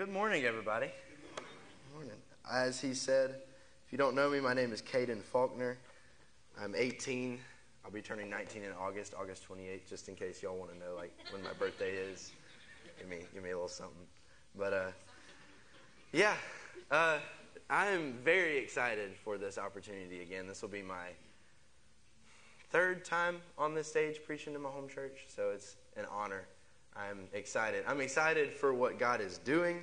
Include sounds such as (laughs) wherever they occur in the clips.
Good morning, everybody. Good morning. As he said, if you don't know me, my name is Caedan Faulkner. I'm 18. I'll be turning 19 in August, August 28th, just in case y'all want to know like when my birthday is. Give me, give me a little something. But uh, yeah, uh, I am very excited for this opportunity again. This will be my third time on this stage preaching to my home church, so it's an honor. I'm excited. I'm excited for what God is doing,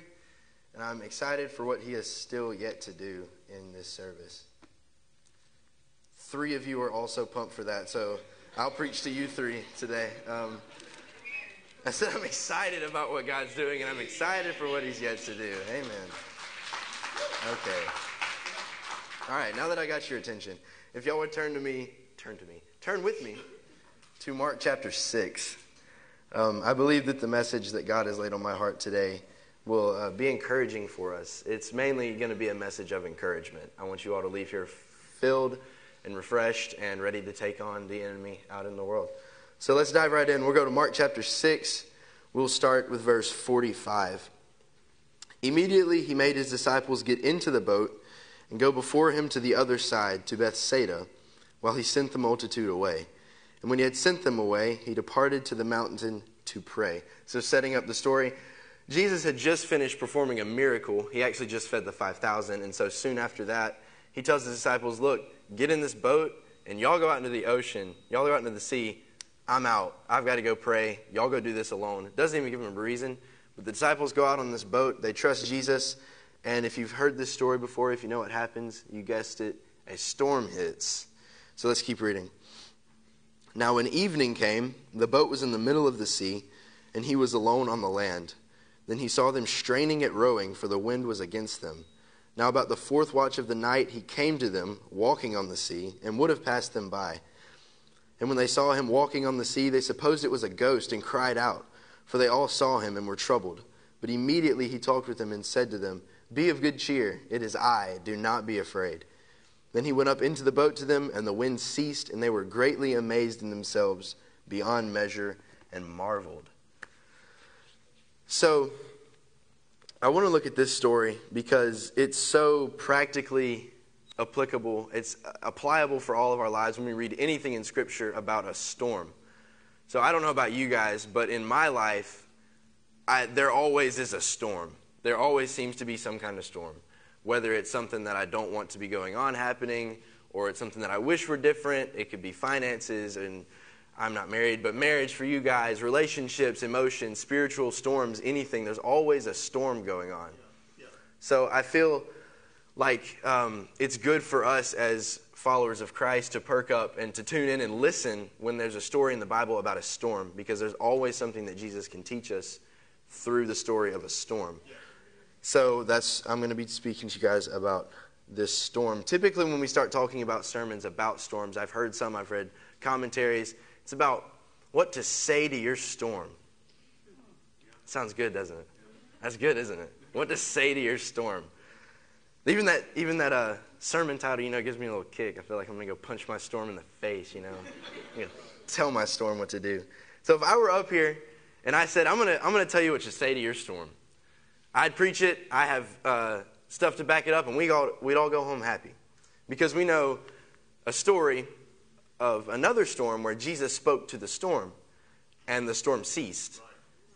and I'm excited for what He has still yet to do in this service. Three of you are also pumped for that, so I'll preach to you three today. Um, I said I'm excited about what God's doing, and I'm excited for what He's yet to do. Amen. Okay. All right, now that I got your attention, if y'all would turn to me, turn to me, turn with me to Mark chapter 6. Um, I believe that the message that God has laid on my heart today will uh, be encouraging for us. It's mainly going to be a message of encouragement. I want you all to leave here filled and refreshed and ready to take on the enemy out in the world. So let's dive right in. We'll go to Mark chapter 6. We'll start with verse 45. Immediately he made his disciples get into the boat and go before him to the other side, to Bethsaida, while he sent the multitude away. And when he had sent them away, he departed to the mountain to pray. So, setting up the story, Jesus had just finished performing a miracle. He actually just fed the 5,000. And so, soon after that, he tells the disciples, Look, get in this boat, and y'all go out into the ocean. Y'all go out into the sea. I'm out. I've got to go pray. Y'all go do this alone. It doesn't even give them a reason. But the disciples go out on this boat. They trust Jesus. And if you've heard this story before, if you know what happens, you guessed it, a storm hits. So let's keep reading. Now, when evening came, the boat was in the middle of the sea, and he was alone on the land. Then he saw them straining at rowing, for the wind was against them. Now, about the fourth watch of the night, he came to them, walking on the sea, and would have passed them by. And when they saw him walking on the sea, they supposed it was a ghost, and cried out, for they all saw him and were troubled. But immediately he talked with them and said to them, Be of good cheer, it is I, do not be afraid. Then he went up into the boat to them, and the wind ceased, and they were greatly amazed in themselves beyond measure and marveled. So, I want to look at this story because it's so practically applicable. It's applicable for all of our lives when we read anything in Scripture about a storm. So, I don't know about you guys, but in my life, I, there always is a storm. There always seems to be some kind of storm whether it's something that I don't want to be going on happening or it's something that I wish were different. It could be finances and I'm not married, but marriage for you guys, relationships, emotions, spiritual storms, anything. There's always a storm going on. Yeah. Yeah. So I feel like um, it's good for us as followers of Christ to perk up and to tune in and listen when there's a story in the Bible about a storm because there's always something that Jesus can teach us through the story of a storm. Yeah. So that's I'm going to be speaking to you guys about this storm. Typically, when we start talking about sermons about storms, I've heard some, I've read commentaries. It's about what to say to your storm. Sounds good, doesn't it? That's good, isn't it? What to say to your storm. Even that, even that uh, sermon title, you know, gives me a little kick. I feel like I'm going to go punch my storm in the face, you know. Tell my storm what to do. So if I were up here and I said, I'm going to I'm going to tell you what to say to your storm, I'd preach it. I have uh, stuff to back it up, and we all, we'd all go home happy. Because we know a story of another storm where Jesus spoke to the storm, and the storm ceased.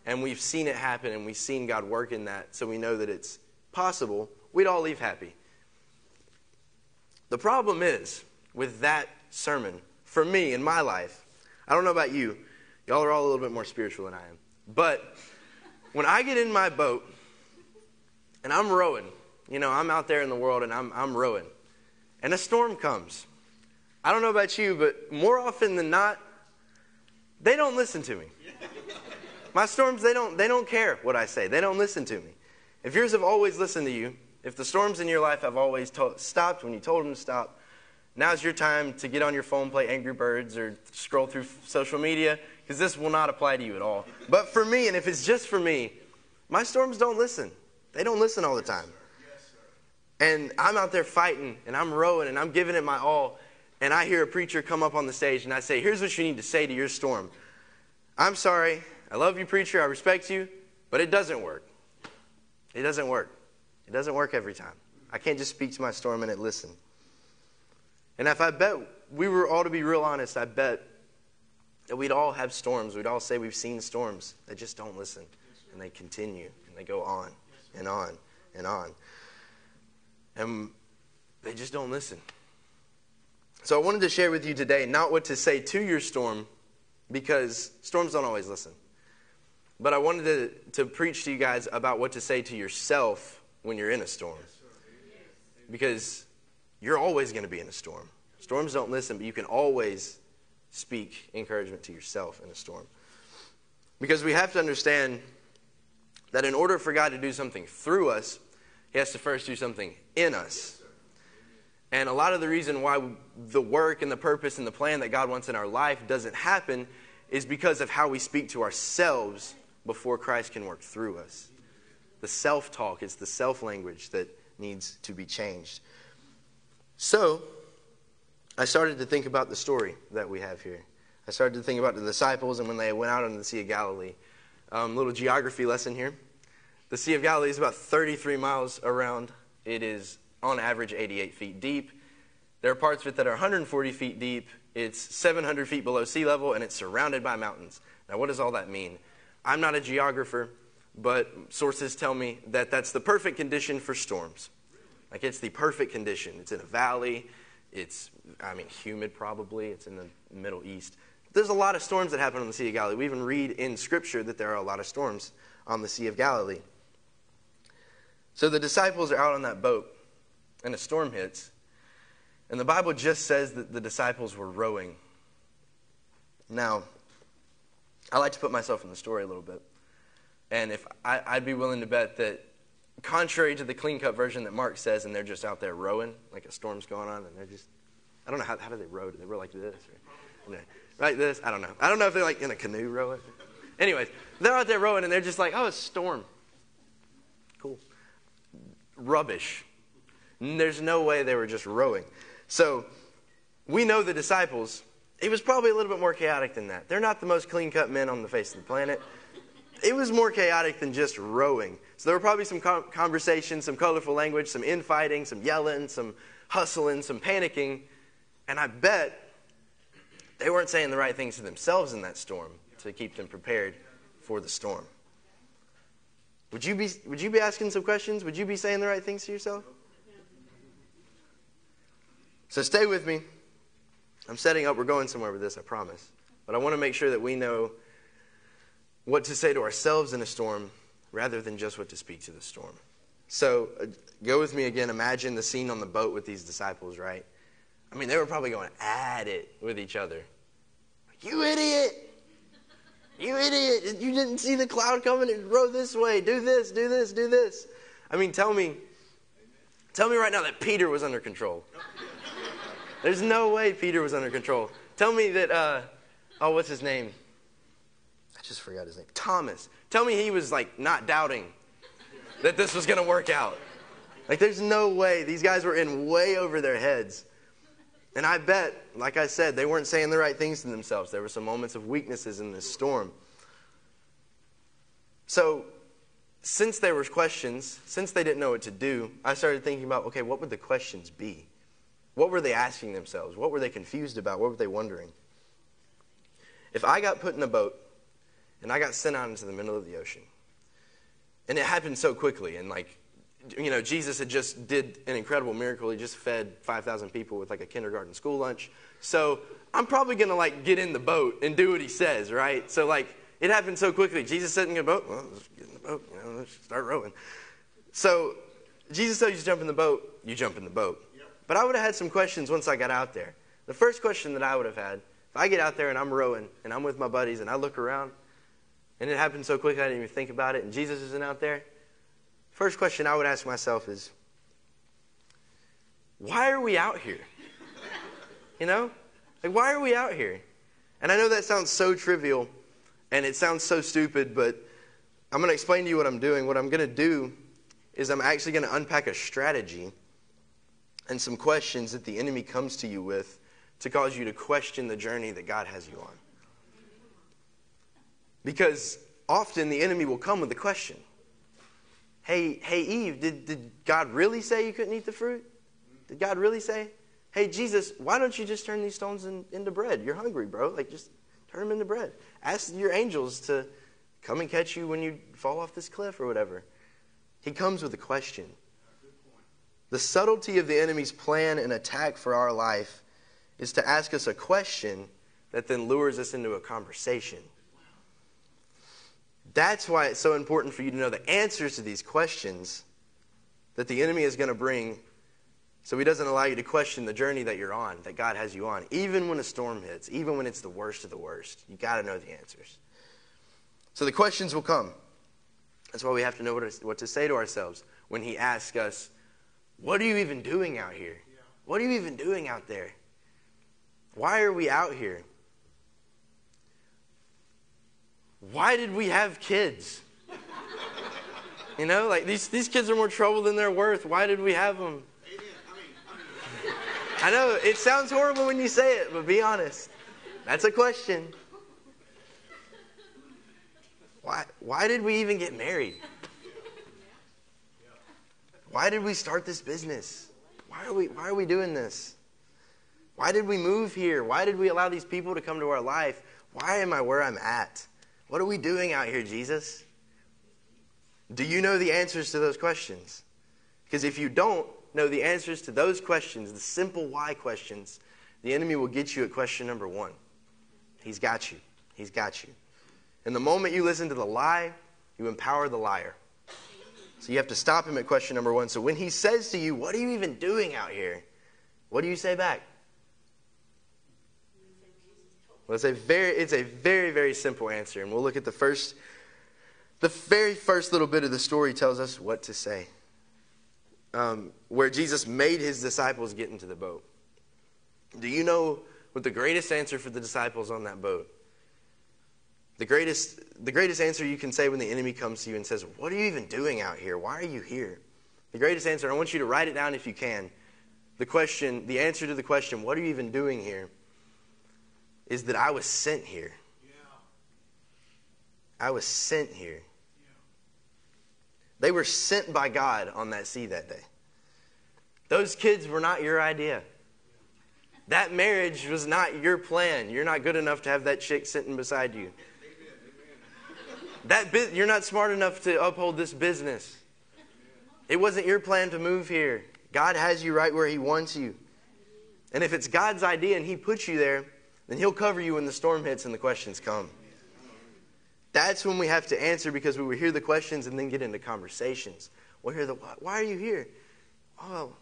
And we've seen it happen, and we've seen God work in that, so we know that it's possible. We'd all leave happy. The problem is with that sermon, for me in my life, I don't know about you, y'all are all a little bit more spiritual than I am. But when I get in my boat and I'm rowing. You know, I'm out there in the world and I'm, I'm rowing. And a storm comes. I don't know about you, but more often than not, they don't listen to me. My storms, they don't, they don't care what I say. They don't listen to me. If yours have always listened to you, if the storms in your life have always to- stopped when you told them to stop, now's your time to get on your phone, play Angry Birds, or scroll through social media, because this will not apply to you at all. But for me, and if it's just for me, my storms don't listen. They don't listen all the time. And I'm out there fighting and I'm rowing and I'm giving it my all. And I hear a preacher come up on the stage and I say, Here's what you need to say to your storm. I'm sorry. I love you, preacher. I respect you. But it doesn't work. It doesn't work. It doesn't work every time. I can't just speak to my storm and it listen. And if I bet we were all to be real honest, I bet that we'd all have storms. We'd all say we've seen storms. They just don't listen. And they continue and they go on and on and on. And they just don't listen. So I wanted to share with you today not what to say to your storm, because storms don't always listen. But I wanted to, to preach to you guys about what to say to yourself when you're in a storm. Because you're always going to be in a storm. Storms don't listen, but you can always speak encouragement to yourself in a storm. Because we have to understand that in order for God to do something through us, He has to first do something in us. And a lot of the reason why the work and the purpose and the plan that God wants in our life doesn't happen is because of how we speak to ourselves before Christ can work through us. The self talk, it's the self language that needs to be changed. So, I started to think about the story that we have here. I started to think about the disciples and when they went out on the Sea of Galilee. Um, little geography lesson here. The Sea of Galilee is about 33 miles around. It is on average 88 feet deep. There are parts of it that are 140 feet deep. It's 700 feet below sea level, and it's surrounded by mountains. Now, what does all that mean? I'm not a geographer, but sources tell me that that's the perfect condition for storms. Like, it's the perfect condition. It's in a valley. It's, I mean, humid probably. It's in the Middle East. There's a lot of storms that happen on the Sea of Galilee. We even read in Scripture that there are a lot of storms on the Sea of Galilee. So the disciples are out on that boat and a storm hits. And the Bible just says that the disciples were rowing. Now, I like to put myself in the story a little bit. And if I, would be willing to bet that, contrary to the clean cut version that Mark says, and they're just out there rowing, like a storm's going on, and they're just, I don't know, how, how do they row? Do they row like this? Or, like this? I don't know. I don't know if they're like in a canoe rowing. Anyways, they're out there rowing, and they're just like, oh, it's a storm. Cool. Rubbish. There's no way they were just rowing. So we know the disciples, it was probably a little bit more chaotic than that. They're not the most clean cut men on the face of the planet. It was more chaotic than just rowing. So there were probably some conversation, some colorful language, some infighting, some yelling, some hustling, some panicking. And I bet they weren't saying the right things to themselves in that storm to keep them prepared for the storm. Would you be, would you be asking some questions? Would you be saying the right things to yourself? So stay with me. I'm setting up, we're going somewhere with this, I promise. But I want to make sure that we know what to say to ourselves in a storm rather than just what to speak to the storm. So uh, go with me again. Imagine the scene on the boat with these disciples, right? I mean, they were probably going at it with each other. You idiot! You idiot! You didn't see the cloud coming and row this way. Do this, do this, do this. I mean, tell me, tell me right now that Peter was under control. There's no way Peter was under control. Tell me that, uh, oh, what's his name? I just forgot his name. Thomas. Tell me he was like not doubting that this was going to work out. Like, there's no way. These guys were in way over their heads. And I bet, like I said, they weren't saying the right things to themselves. There were some moments of weaknesses in this storm. So, since there were questions, since they didn't know what to do, I started thinking about okay, what would the questions be? What were they asking themselves? What were they confused about? What were they wondering? If I got put in a boat and I got sent out into the middle of the ocean, and it happened so quickly, and like, you know, Jesus had just did an incredible miracle. He just fed 5,000 people with like a kindergarten school lunch. So I'm probably going to like get in the boat and do what he says, right? So like, it happened so quickly. Jesus said in the boat, well, let's get in the boat, you know, let's start rowing. So Jesus tells you to jump in the boat, you jump in the boat. But I would have had some questions once I got out there. The first question that I would have had, if I get out there and I'm rowing and I'm with my buddies and I look around and it happened so quickly I didn't even think about it and Jesus isn't out there, first question I would ask myself is, why are we out here? (laughs) You know? Like, why are we out here? And I know that sounds so trivial and it sounds so stupid, but I'm going to explain to you what I'm doing. What I'm going to do is I'm actually going to unpack a strategy and some questions that the enemy comes to you with to cause you to question the journey that God has you on. Because often the enemy will come with a question. Hey, hey, Eve, did, did God really say you couldn't eat the fruit? Did God really say? Hey, Jesus, why don't you just turn these stones in, into bread? You're hungry, bro. Like, just turn them into bread. Ask your angels to come and catch you when you fall off this cliff or whatever. He comes with a question. The subtlety of the enemy's plan and attack for our life is to ask us a question that then lures us into a conversation. That's why it's so important for you to know the answers to these questions that the enemy is going to bring so he doesn't allow you to question the journey that you're on, that God has you on. Even when a storm hits, even when it's the worst of the worst, you got to know the answers. So the questions will come. That's why we have to know what to say to ourselves when he asks us, What are you even doing out here? What are you even doing out there? Why are we out here? Why did we have kids? You know, like these, these kids are more trouble than they're worth. Why did we have them? I know it sounds horrible when you say it, but be honest. That's a question. Why, why did we even get married? Why did we start this business? Why are we, why are we doing this? Why did we move here? Why did we allow these people to come to our life? Why am I where I'm at? What are we doing out here, Jesus? Do you know the answers to those questions? Because if you don't know the answers to those questions, the simple why questions, the enemy will get you at question number one. He's got you. He's got you. And the moment you listen to the lie, you empower the liar. So you have to stop him at question number one. So when he says to you, What are you even doing out here? What do you say back? Well, it's a very, it's a very, very simple answer. And we'll look at the first, the very first little bit of the story tells us what to say. Um, where Jesus made his disciples get into the boat. Do you know what the greatest answer for the disciples on that boat? The greatest, the greatest answer you can say when the enemy comes to you and says, What are you even doing out here? Why are you here? The greatest answer, I want you to write it down if you can. The question, the answer to the question, What are you even doing here? Is that I was sent here. I was sent here. They were sent by God on that sea that day. Those kids were not your idea. That marriage was not your plan. You're not good enough to have that chick sitting beside you. That you're not smart enough to uphold this business. It wasn't your plan to move here. God has you right where He wants you. And if it's God's idea and He puts you there, then He'll cover you when the storm hits and the questions come. That's when we have to answer because we will hear the questions and then get into conversations. We'll hear the, why are you here? Oh,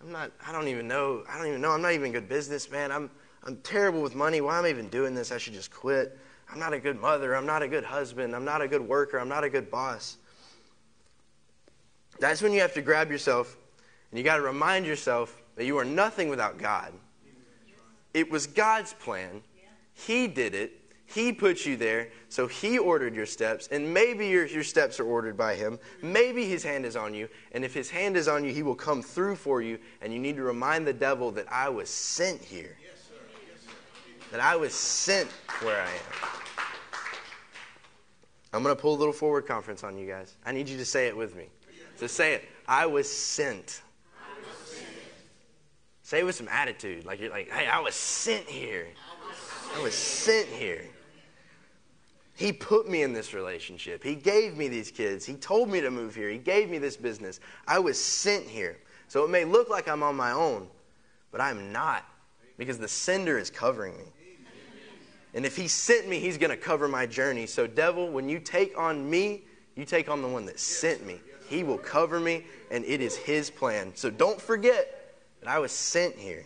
I'm not, I don't even know. I don't even know. I'm not even a good businessman. I'm, I'm terrible with money. Why am I even doing this? I should just quit. I'm not a good mother. I'm not a good husband. I'm not a good worker. I'm not a good boss. That's when you have to grab yourself and you got to remind yourself that you are nothing without God. It was God's plan. He did it. He put you there, so He ordered your steps, and maybe your, your steps are ordered by Him. Maybe His hand is on you, and if His hand is on you, He will come through for you, and you need to remind the devil that I was sent here. That I was sent where I am. I'm going to pull a little forward conference on you guys. I need you to say it with me. So say it. I was sent. Say it with some attitude. Like you're like, hey, I was sent here. I was sent here. He put me in this relationship. He gave me these kids. He told me to move here. He gave me this business. I was sent here. So it may look like I'm on my own, but I'm not because the sender is covering me. And if he sent me, he's going to cover my journey. So, devil, when you take on me, you take on the one that sent me. He will cover me, and it is his plan. So, don't forget that I was sent here.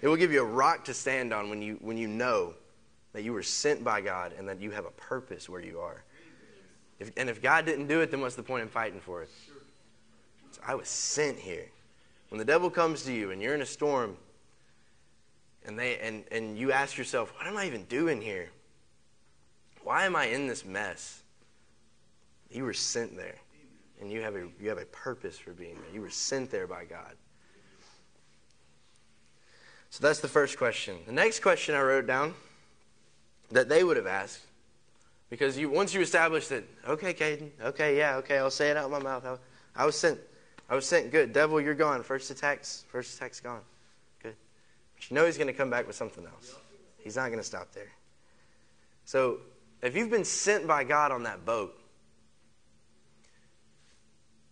It will give you a rock to stand on when you, when you know that you were sent by God and that you have a purpose where you are. If, and if God didn't do it, then what's the point in fighting for it? So I was sent here. When the devil comes to you and you're in a storm, and they and, and you ask yourself, what am I even doing here? Why am I in this mess? You were sent there. And you have a you have a purpose for being there. You were sent there by God. So that's the first question. The next question I wrote down that they would have asked Because you, once you establish that, okay, Caedan, okay, yeah, okay, I'll say it out of my mouth. I, I was sent. I was sent. Good. Devil, you're gone. First attack's, first attack's gone. Good. But you know he's going to come back with something else. He's not going to stop there. So if you've been sent by God on that boat,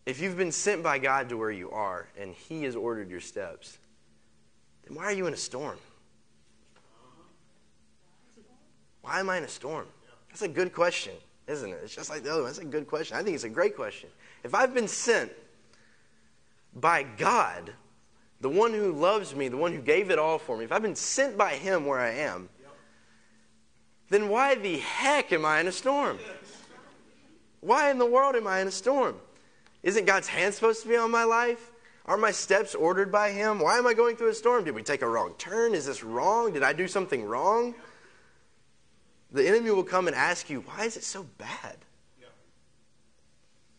if you've been sent by God to where you are and He has ordered your steps, then why are you in a storm? Why am I in a storm? That's a good question, isn't it? It's just like the other one. That's a good question. I think it's a great question. If I've been sent by God, the one who loves me, the one who gave it all for me, if I've been sent by Him where I am, then why the heck am I in a storm? Why in the world am I in a storm? Isn't God's hand supposed to be on my life? Are my steps ordered by Him? Why am I going through a storm? Did we take a wrong turn? Is this wrong? Did I do something wrong? The enemy will come and ask you, why is it so bad?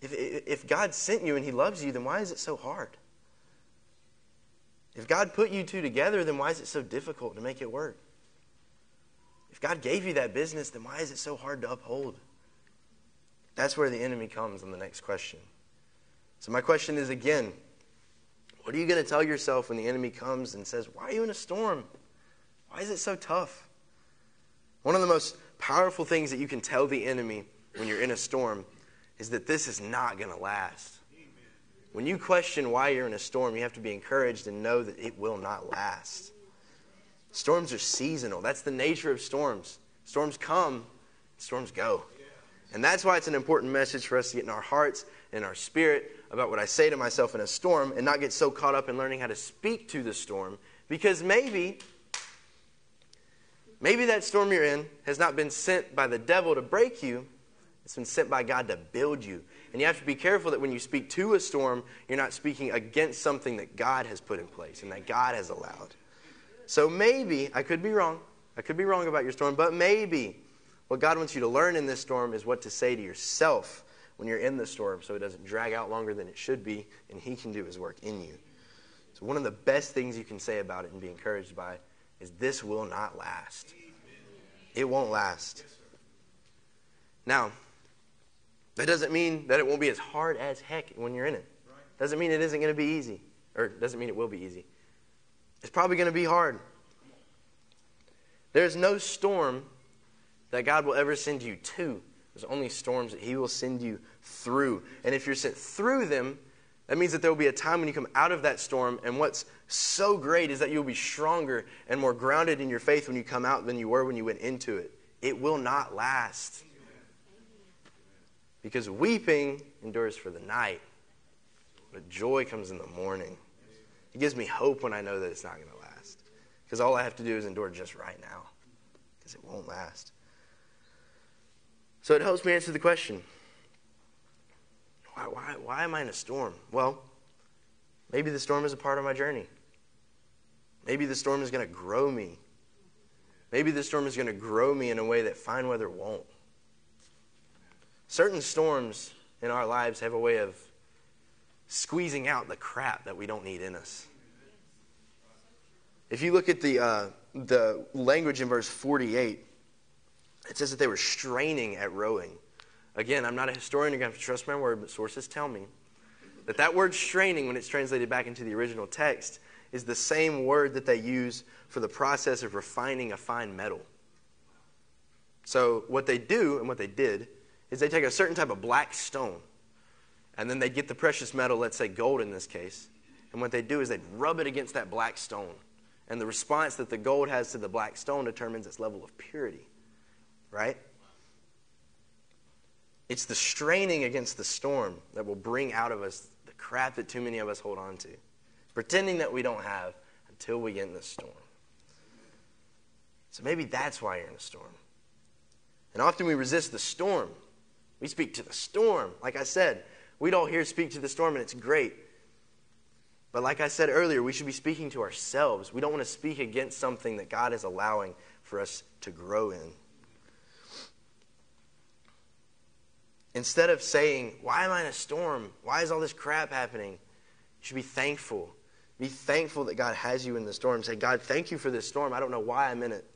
If, if God sent you and He loves you, then why is it so hard? If God put you two together, then why is it so difficult to make it work? If God gave you that business, then why is it so hard to uphold? That's where the enemy comes on the next question. So, my question is again what are you going to tell yourself when the enemy comes and says, Why are you in a storm? Why is it so tough? One of the most powerful things that you can tell the enemy when you're in a storm is that this is not going to last. When you question why you're in a storm, you have to be encouraged and know that it will not last. Storms are seasonal. That's the nature of storms. Storms come, storms go. And that's why it's an important message for us to get in our hearts and our spirit about what I say to myself in a storm and not get so caught up in learning how to speak to the storm because maybe maybe that storm you're in has not been sent by the devil to break you. It's been sent by God to build you. And you have to be careful that when you speak to a storm you're not speaking against something that God has put in place and that God has allowed. So maybe I could be wrong. I could be wrong about your storm but maybe what God wants you to learn in this storm is what to say to yourself when you're in the storm so it doesn't drag out longer than it should be and He can do His work in you. So, one of the best things you can say about it and be encouraged by is this will not last. It won't last. Now, that doesn't mean that it won't be as hard as heck when you're in it. Doesn't mean it isn't going to be easy, or doesn't mean it will be easy. It's probably going to be hard. There's no storm that God will ever send you to. There's only storms that He will send you through. And if you're sent through them, that means that there will be a time when you come out of that storm, and what's so great is that you'll be stronger and more grounded in your faith when you come out than you were when you went into it. It will not last. Because weeping endures for the night, but joy comes in the morning. It gives me hope when I know that it's not going to last. Because all I have to do is endure just right now, because it won't last. So it helps me answer the question why, why, why am I in a storm? Well, maybe the storm is a part of my journey. Maybe the storm is going to grow me. Maybe the storm is going to grow me in a way that fine weather won't. Certain storms in our lives have a way of squeezing out the crap that we don't need in us. If you look at the, uh, the language in verse 48, it says that they were straining at rowing. Again, I'm not a historian, you're going to have to trust my word, but sources tell me that that word straining, when it's translated back into the original text, is the same word that they use for the process of refining a fine metal. So, what they do and what they did is they take a certain type of black stone, and then they get the precious metal, let's say gold in this case, and what they do is they rub it against that black stone. And the response that the gold has to the black stone determines its level of purity right? It's the straining against the storm that will bring out of us the crap that too many of us hold on to, pretending that we don't have until we get in the storm. So maybe that's why you're in a storm. And often we resist the storm. We speak to the storm. Like I said, we'd all here speak to the storm, and it's great. But like I said earlier, we should be speaking to ourselves. We don't want to speak against something that God is allowing for us to grow in. Instead of saying, Why am I in a storm? Why is all this crap happening? You should be thankful. Be thankful that God has you in the storm. Say, God, thank you for this storm. I don't know why I'm in it,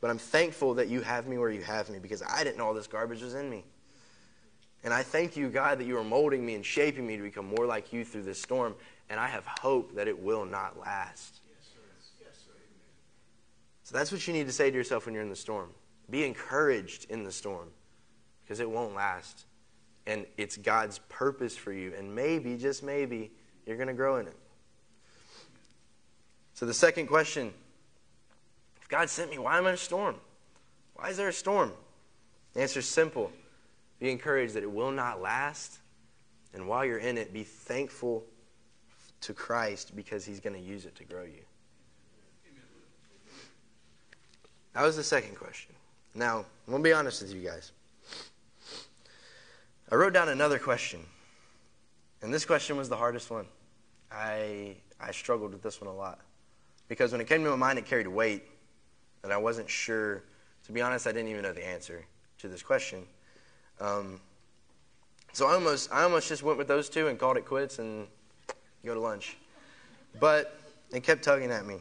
But I'm thankful that you have me where you have me because I didn't know all this garbage was in me. And I thank you, God, that you are molding me and shaping me to become more like you through this storm. And I have hope that it will not last. So that's what you need to say to yourself when you're in the storm. Be encouraged in the storm because it won't last. And it's God's purpose for you. And maybe, just maybe, you're going to grow in it. So the second question if God sent me, why am I in a storm? Why is there a storm? The answer is simple. Be encouraged that it will not last. And while you're in it, be thankful to Christ because he's going to use it to grow you. That was the second question. Now, I'm going to be honest with you guys. I wrote down another question. And this question was the hardest one. I, I struggled with this one a lot. Because when it came to my mind, it carried weight. And I wasn't sure. To be honest, I didn't even know the answer to this question. Um, so I almost, I almost just went with those two and called it quits and go to lunch. But it kept tugging at me.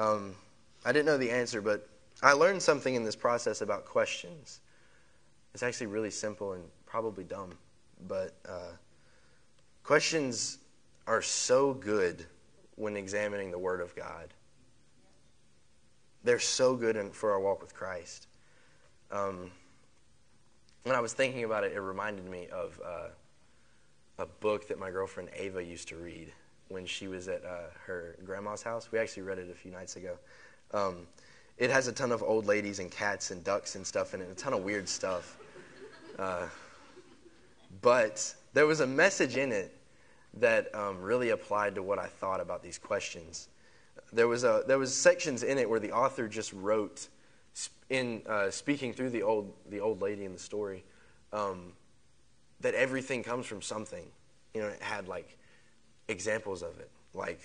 Um, I didn't know the answer, but I learned something in this process about questions. It's actually really simple and probably dumb, but uh, questions are so good when examining the Word of God. They're so good in, for our walk with Christ. Um, when I was thinking about it, it reminded me of uh, a book that my girlfriend Ava used to read when she was at uh, her grandma's house. We actually read it a few nights ago. Um, it has a ton of old ladies and cats and ducks and stuff in it, a ton of weird stuff. Uh, but there was a message in it that um, really applied to what I thought about these questions. There was a there was sections in it where the author just wrote in uh, speaking through the old the old lady in the story um, that everything comes from something. You know, it had like examples of it, like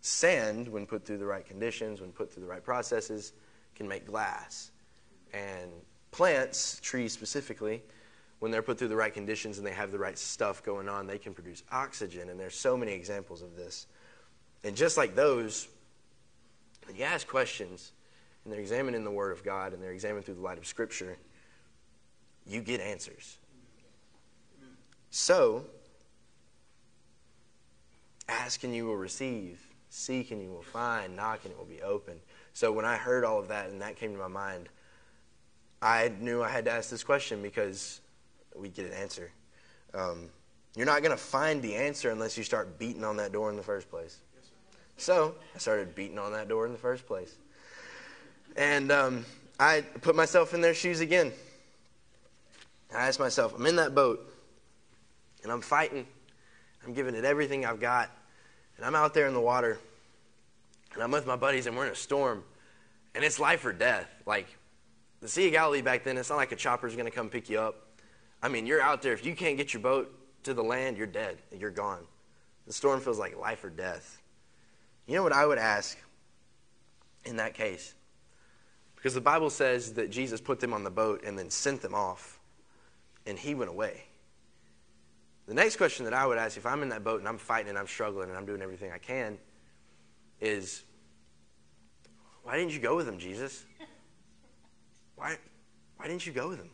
sand, when put through the right conditions, when put through the right processes, can make glass, and plants, trees specifically, when they're put through the right conditions and they have the right stuff going on, they can produce oxygen. And there's so many examples of this. And just like those, when you ask questions and they're examined in the Word of God and they're examined through the light of Scripture, you get answers. So, ask and you will receive, seek and you will find, knock and it will be open. So, when I heard all of that and that came to my mind, I knew I had to ask this question because we get an answer. Um, you're not going to find the answer unless you start beating on that door in the first place. So I started beating on that door in the first place. And um, I put myself in their shoes again. I asked myself, I'm in that boat and I'm fighting. I'm giving it everything I've got. And I'm out there in the water and I'm with my buddies and we're in a storm. And it's life or death. Like the Sea of Galilee back then, it's not like a chopper's going to come pick you up. I mean, you're out there. If you can't get your boat to the land, you're dead. You're gone. The storm feels like life or death. You know what I would ask in that case? Because the Bible says that Jesus put them on the boat and then sent them off, and he went away. The next question that I would ask if I'm in that boat and I'm fighting and I'm struggling and I'm doing everything I can is why didn't you go with them, Jesus? Why, why didn't you go with them?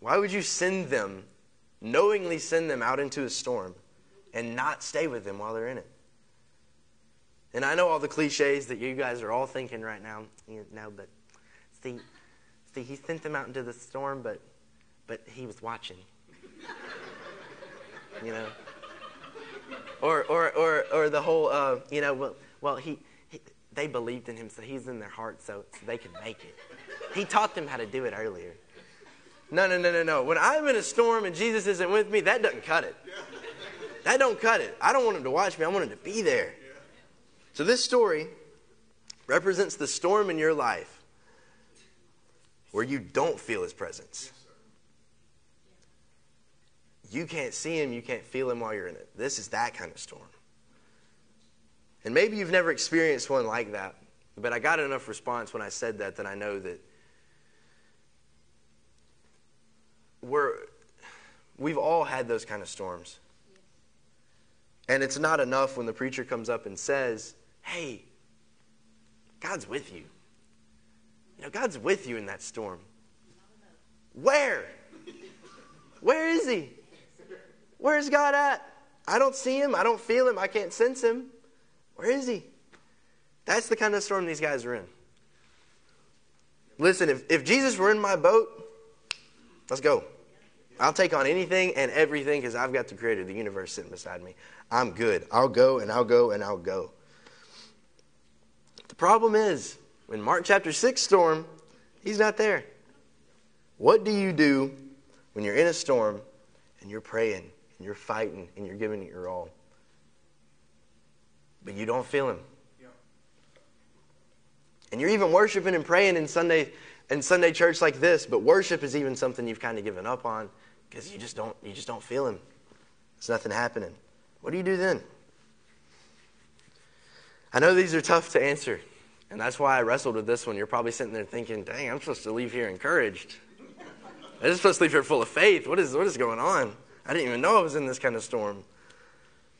Why would you send them, knowingly send them out into a storm, and not stay with them while they're in it? And I know all the cliches that you guys are all thinking right now. You know, but see, see, he sent them out into the storm, but but he was watching. (laughs) you know. Or or or or the whole uh, you know well well he, he they believed in him so he's in their heart so, so they could make it. He taught them how to do it earlier. No, no, no, no, no. When I'm in a storm and Jesus isn't with me, that doesn't cut it. That don't cut it. I don't want him to watch me. I want him to be there. So this story represents the storm in your life where you don't feel his presence. You can't see him, you can't feel him while you're in it. This is that kind of storm. And maybe you've never experienced one like that, but I got enough response when I said that that I know that we're, we've all had those kind of storms. And it's not enough when the preacher comes up and says, hey, God's with you. You know, God's with you in that storm. Where? Where is He? Where's God at? I don't see Him. I don't feel Him. I can't sense Him. Where is He? That's the kind of storm these guys are in. Listen, if, if Jesus were in my boat, let's go. I'll take on anything and everything because I've got the creator of the universe sitting beside me. I'm good. I'll go and I'll go and I'll go. The problem is, when Mark chapter 6 storm, he's not there. What do you do when you're in a storm and you're praying and you're fighting and you're giving it your all? But you don't feel him. And you're even worshiping and praying in Sunday in Sunday church like this, but worship is even something you've kind of given up on because you just don't you just don't feel him. There's nothing happening. What do you do then? I know these are tough to answer, and that's why I wrestled with this one. You're probably sitting there thinking, "Dang, I'm supposed to leave here encouraged. I'm just supposed to leave here full of faith. What is what is going on? I didn't even know I was in this kind of storm."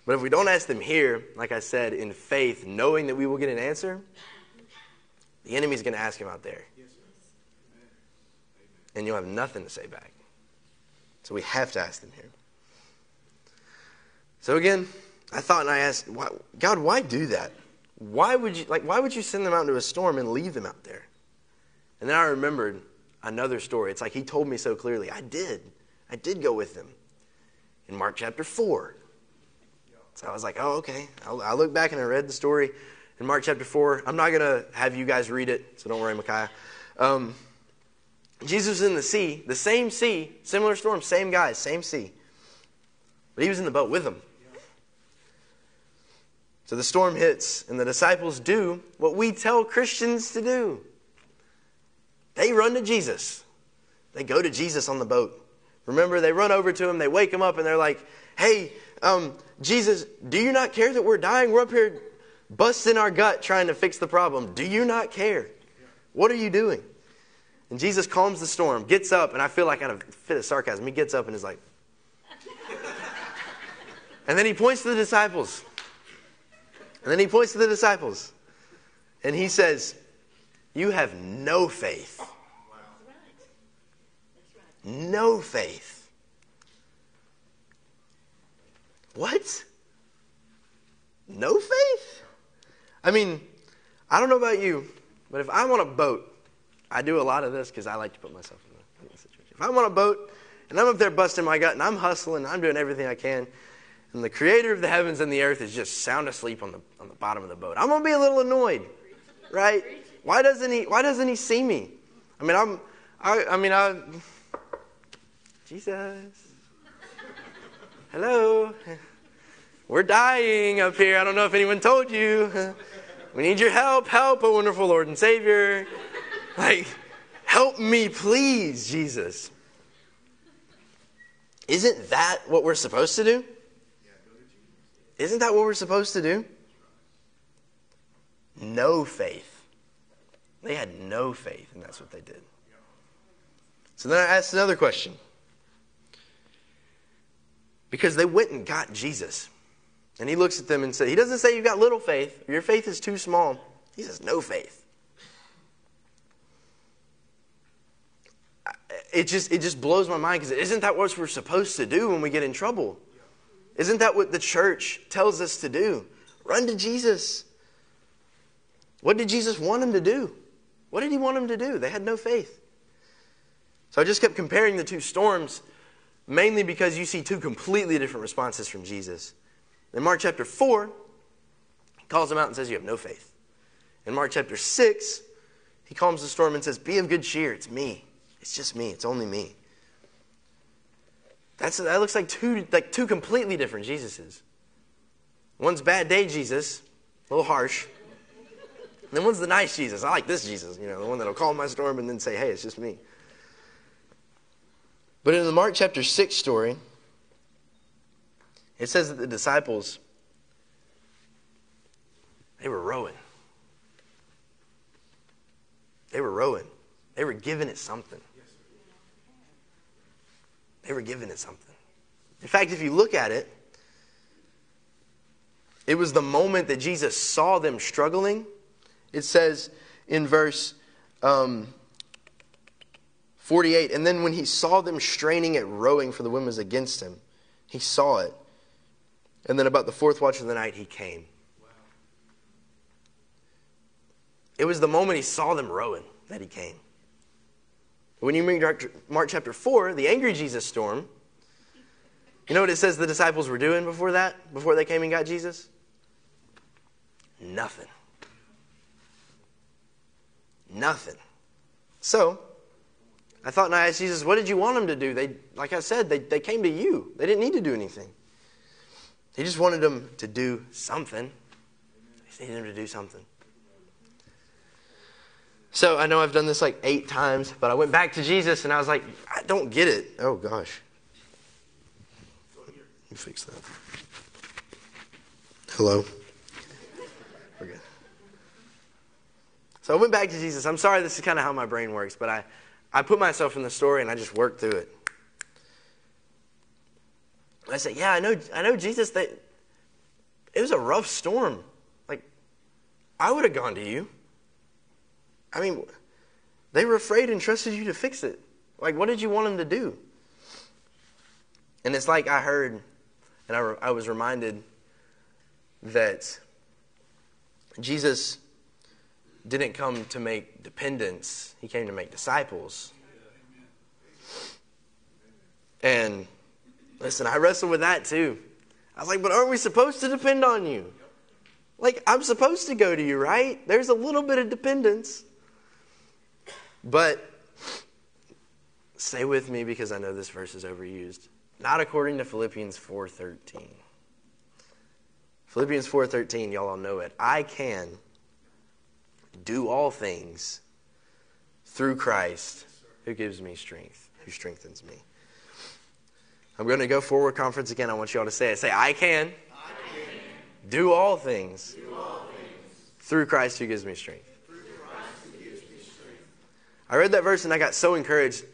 But if we don't ask them here, like I said, in faith, knowing that we will get an answer, the enemy's going to ask him out there. And you'll have nothing to say back. So we have to ask them here. So again, I thought and I asked, why, God, why do that? Why would you like why would you send them out into a storm and leave them out there? And then I remembered another story. It's like he told me so clearly. I did. I did go with them. In Mark chapter 4. So I was like, oh, okay. I look back and I read the story in Mark chapter 4. I'm not going to have you guys read it, so don't worry, Micaiah. Um, Jesus was in the sea, the same sea, similar storm, same guys, same sea. But he was in the boat with them. So the storm hits, and the disciples do what we tell Christians to do they run to Jesus. They go to Jesus on the boat. Remember, they run over to him, they wake him up, and they're like, Hey, um, Jesus, do you not care that we're dying? We're up here busting our gut trying to fix the problem. Do you not care? What are you doing? And Jesus calms the storm, gets up, and I feel like out of fit of sarcasm, he gets up and is like, (laughs) and then he points to the disciples. And then he points to the disciples. And he says, You have no faith. No faith. What? No faith? I mean, I don't know about you, but if I'm on a boat, I do a lot of this because I like to put myself in the situation. If I'm on a boat and I'm up there busting my gut and I'm hustling, I'm doing everything I can, and the creator of the heavens and the earth is just sound asleep on the, on the bottom of the boat, I'm going to be a little annoyed, right? Why doesn't he, why doesn't he see me? I mean, I'm, I, I mean, I, Jesus, hello. We're dying up here. I don't know if anyone told you. We need your help. Help, a wonderful Lord and Savior. Like, help me, please, Jesus. Isn't that what we're supposed to do? Isn't that what we're supposed to do? No faith. They had no faith, and that's what they did. So then I asked another question. Because they went and got Jesus. And he looks at them and says, He doesn't say you've got little faith, your faith is too small. He says, No faith. It just, it just blows my mind because isn't that what we're supposed to do when we get in trouble? Isn't that what the church tells us to do? Run to Jesus. What did Jesus want them to do? What did he want them to do? They had no faith. So I just kept comparing the two storms, mainly because you see two completely different responses from Jesus. In Mark chapter 4, he calls them out and says, You have no faith. In Mark chapter 6, he calms the storm and says, Be of good cheer. It's me. It's just me. It's only me. That's, that looks like two, like two completely different Jesuses. One's bad day Jesus, a little harsh. And then one's the nice Jesus. I like this Jesus, you know, the one that'll calm my storm and then say, hey, it's just me. But in the Mark chapter 6 story, it says that the disciples, they were rowing. They were rowing. They were giving it something. They were giving it something. In fact, if you look at it, it was the moment that Jesus saw them struggling. It says in verse Um, 48. And then when he saw them straining at rowing, for the wind was against him, he saw it. And then about the fourth watch of the night, he came. It was the moment he saw them rowing that he came. When you read Mark chapter 4, the angry Jesus storm, you know what it says the disciples were doing before that, before they came and got Jesus? Nothing. Nothing. So, I thought, and I asked Jesus, what did you want them to do? They, like I said, they, they came to you. They didn't need to do anything. He just wanted them to do something. He just needed them to do something. So I know I've done this like eight times, but I went back to Jesus and I was like, I don't get it. Oh gosh. You fix that. Hello. We're good. So I went back to Jesus. I'm sorry, this is kind of how my brain works, but I, I put myself in the story and I just worked through it. I said, Yeah, I know, I know, Jesus, that it was a rough storm. Like, I would have gone to you. I mean, they were afraid and trusted you to fix it. Like, what did you want them to do? And it's like I heard, and I, I was reminded that Jesus didn't come to make dependents, he came to make disciples. And listen, I wrestled with that too. I was like, but aren't we supposed to depend on you? Like, I'm supposed to go to you, right? There's a little bit of dependence. But stay with me because I know this verse is overused. Not according to Philippians 4:13. Philippians 4:13, y'all all know it. I can do all things through Christ who gives me strength, who strengthens me. I'm going to go forward conference again. I want you all to say it. Say, I can, I can do, all things, do all things through Christ who gives me strength. I read that verse and I got so encouraged.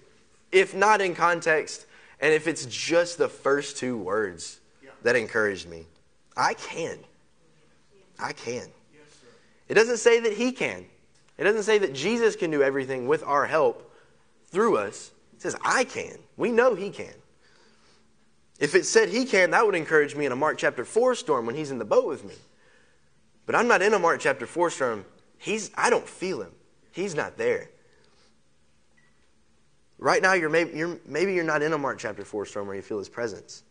If not in context, and if it's just the first two words that encouraged me, I can. I can. It doesn't say that He can. It doesn't say that Jesus can do everything with our help through us. It says, I can. We know He can. If it said He can, that would encourage me in a Mark chapter 4 storm when He's in the boat with me. But I'm not in a Mark chapter 4 storm. He's, I don't feel Him, He's not there. Right now, you're maybe, you're, maybe you're not in a Mark chapter 4 storm where you feel his presence.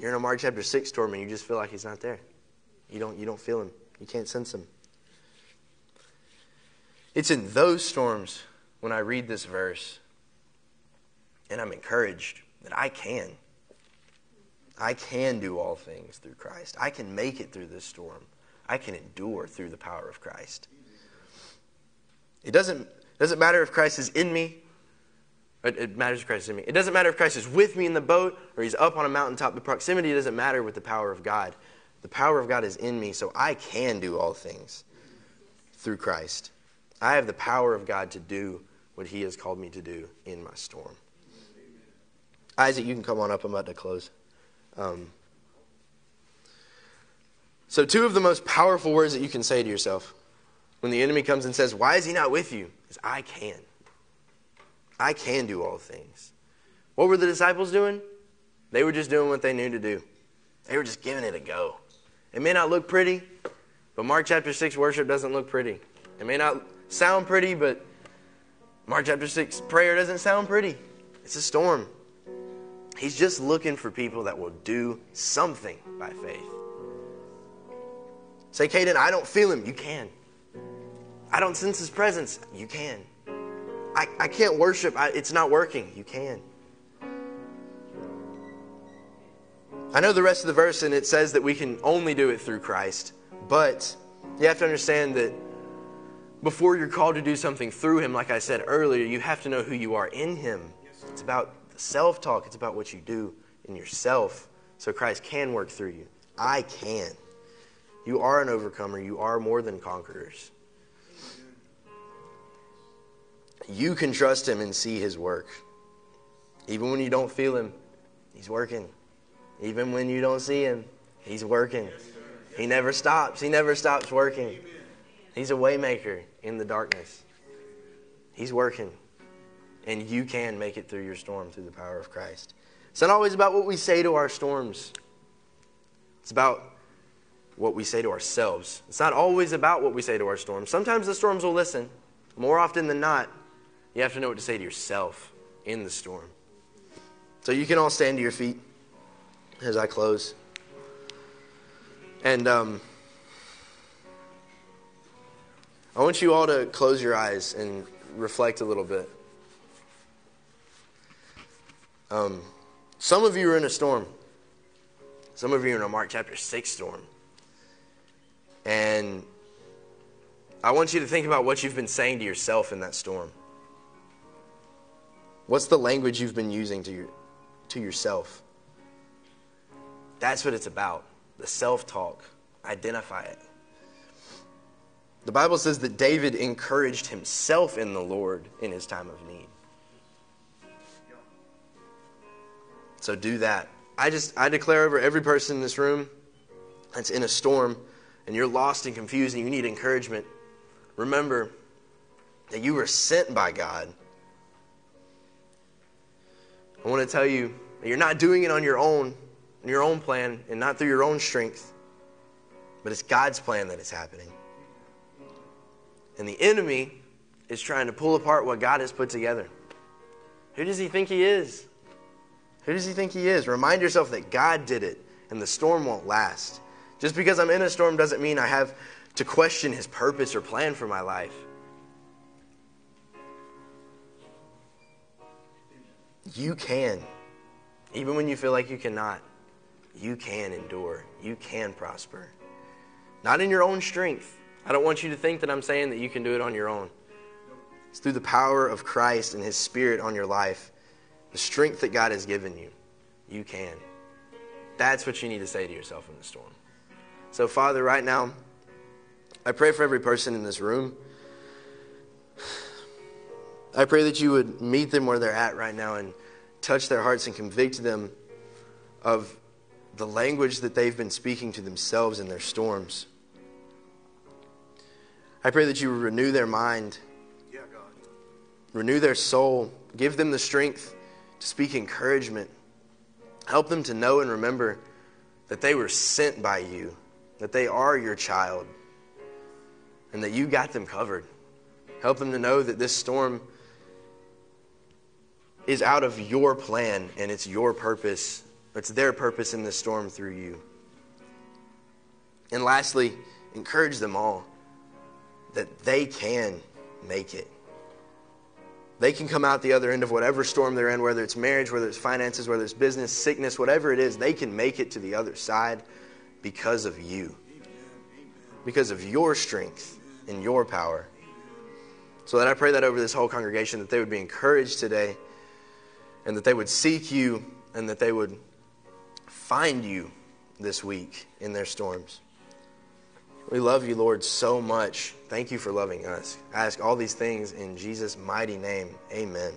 You're in a Mark chapter 6 storm and you just feel like he's not there. You don't, you don't feel him, you can't sense him. It's in those storms when I read this verse and I'm encouraged that I can. I can do all things through Christ. I can make it through this storm. I can endure through the power of Christ. It doesn't doesn't matter if Christ is in me. It matters if Christ is in me. It doesn't matter if Christ is with me in the boat or he's up on a mountaintop. The proximity doesn't matter with the power of God. The power of God is in me, so I can do all things through Christ. I have the power of God to do what he has called me to do in my storm. Isaac, you can come on up. I'm about to close. Um, so, two of the most powerful words that you can say to yourself when the enemy comes and says, Why is he not with you? is I can. I can do all things. What were the disciples doing? They were just doing what they knew to do. They were just giving it a go. It may not look pretty, but Mark chapter 6 worship doesn't look pretty. It may not sound pretty, but Mark chapter 6 prayer doesn't sound pretty. It's a storm. He's just looking for people that will do something by faith. Say, Caedan, I don't feel him. You can. I don't sense his presence. You can. I, I can't worship. I, it's not working. You can. I know the rest of the verse, and it says that we can only do it through Christ. But you have to understand that before you're called to do something through Him, like I said earlier, you have to know who you are in Him. It's about self talk, it's about what you do in yourself so Christ can work through you. I can. You are an overcomer, you are more than conquerors. You can trust Him and see His work. Even when you don't feel Him, He's working. Even when you don't see Him, He's working. He never stops. He never stops working. He's a waymaker in the darkness. He's working. And you can make it through your storm through the power of Christ. It's not always about what we say to our storms. It's about what we say to ourselves. It's not always about what we say to our storms. Sometimes the storms will listen. More often than not, you have to know what to say to yourself in the storm. So you can all stand to your feet as I close. And um, I want you all to close your eyes and reflect a little bit. Um, some of you are in a storm. Some of you are in a Mark chapter 6 storm. And I want you to think about what you've been saying to yourself in that storm. What's the language you've been using to, your, to yourself? That's what it's about the self talk. Identify it. The Bible says that David encouraged himself in the Lord in his time of need. So do that. I just I declare over every person in this room that's in a storm and you're lost and confused and you need encouragement. Remember that you were sent by God. I want to tell you that you're not doing it on your own, in your own plan, and not through your own strength, but it's God's plan that is happening. And the enemy is trying to pull apart what God has put together. Who does he think he is? Who does he think he is? Remind yourself that God did it, and the storm won't last. Just because I'm in a storm doesn't mean I have to question his purpose or plan for my life. You can. Even when you feel like you cannot, you can endure. You can prosper. Not in your own strength, I don't want you to think that I'm saying that you can do it on your own. It's through the power of Christ and His Spirit on your life, the strength that God has given you. You can. That's what you need to say to yourself in the storm. So, Father, right now, I pray for every person in this room. I pray that you would meet them where they're at right now and touch their hearts and convict them of the language that they've been speaking to themselves in their storms. I pray that you would renew their mind, yeah, God. renew their soul, give them the strength to speak encouragement, help them to know and remember that they were sent by you, that they are your child, and that you got them covered. Help them to know that this storm is out of your plan and it's your purpose. It's their purpose in the storm through you. And lastly, encourage them all that they can make it. They can come out the other end of whatever storm they're in, whether it's marriage, whether it's finances, whether it's business, sickness, whatever it is, they can make it to the other side because of you, because of your strength and your power. So that I pray that over this whole congregation, that they would be encouraged today and that they would seek you and that they would find you this week in their storms. We love you, Lord, so much. Thank you for loving us. I ask all these things in Jesus' mighty name. Amen.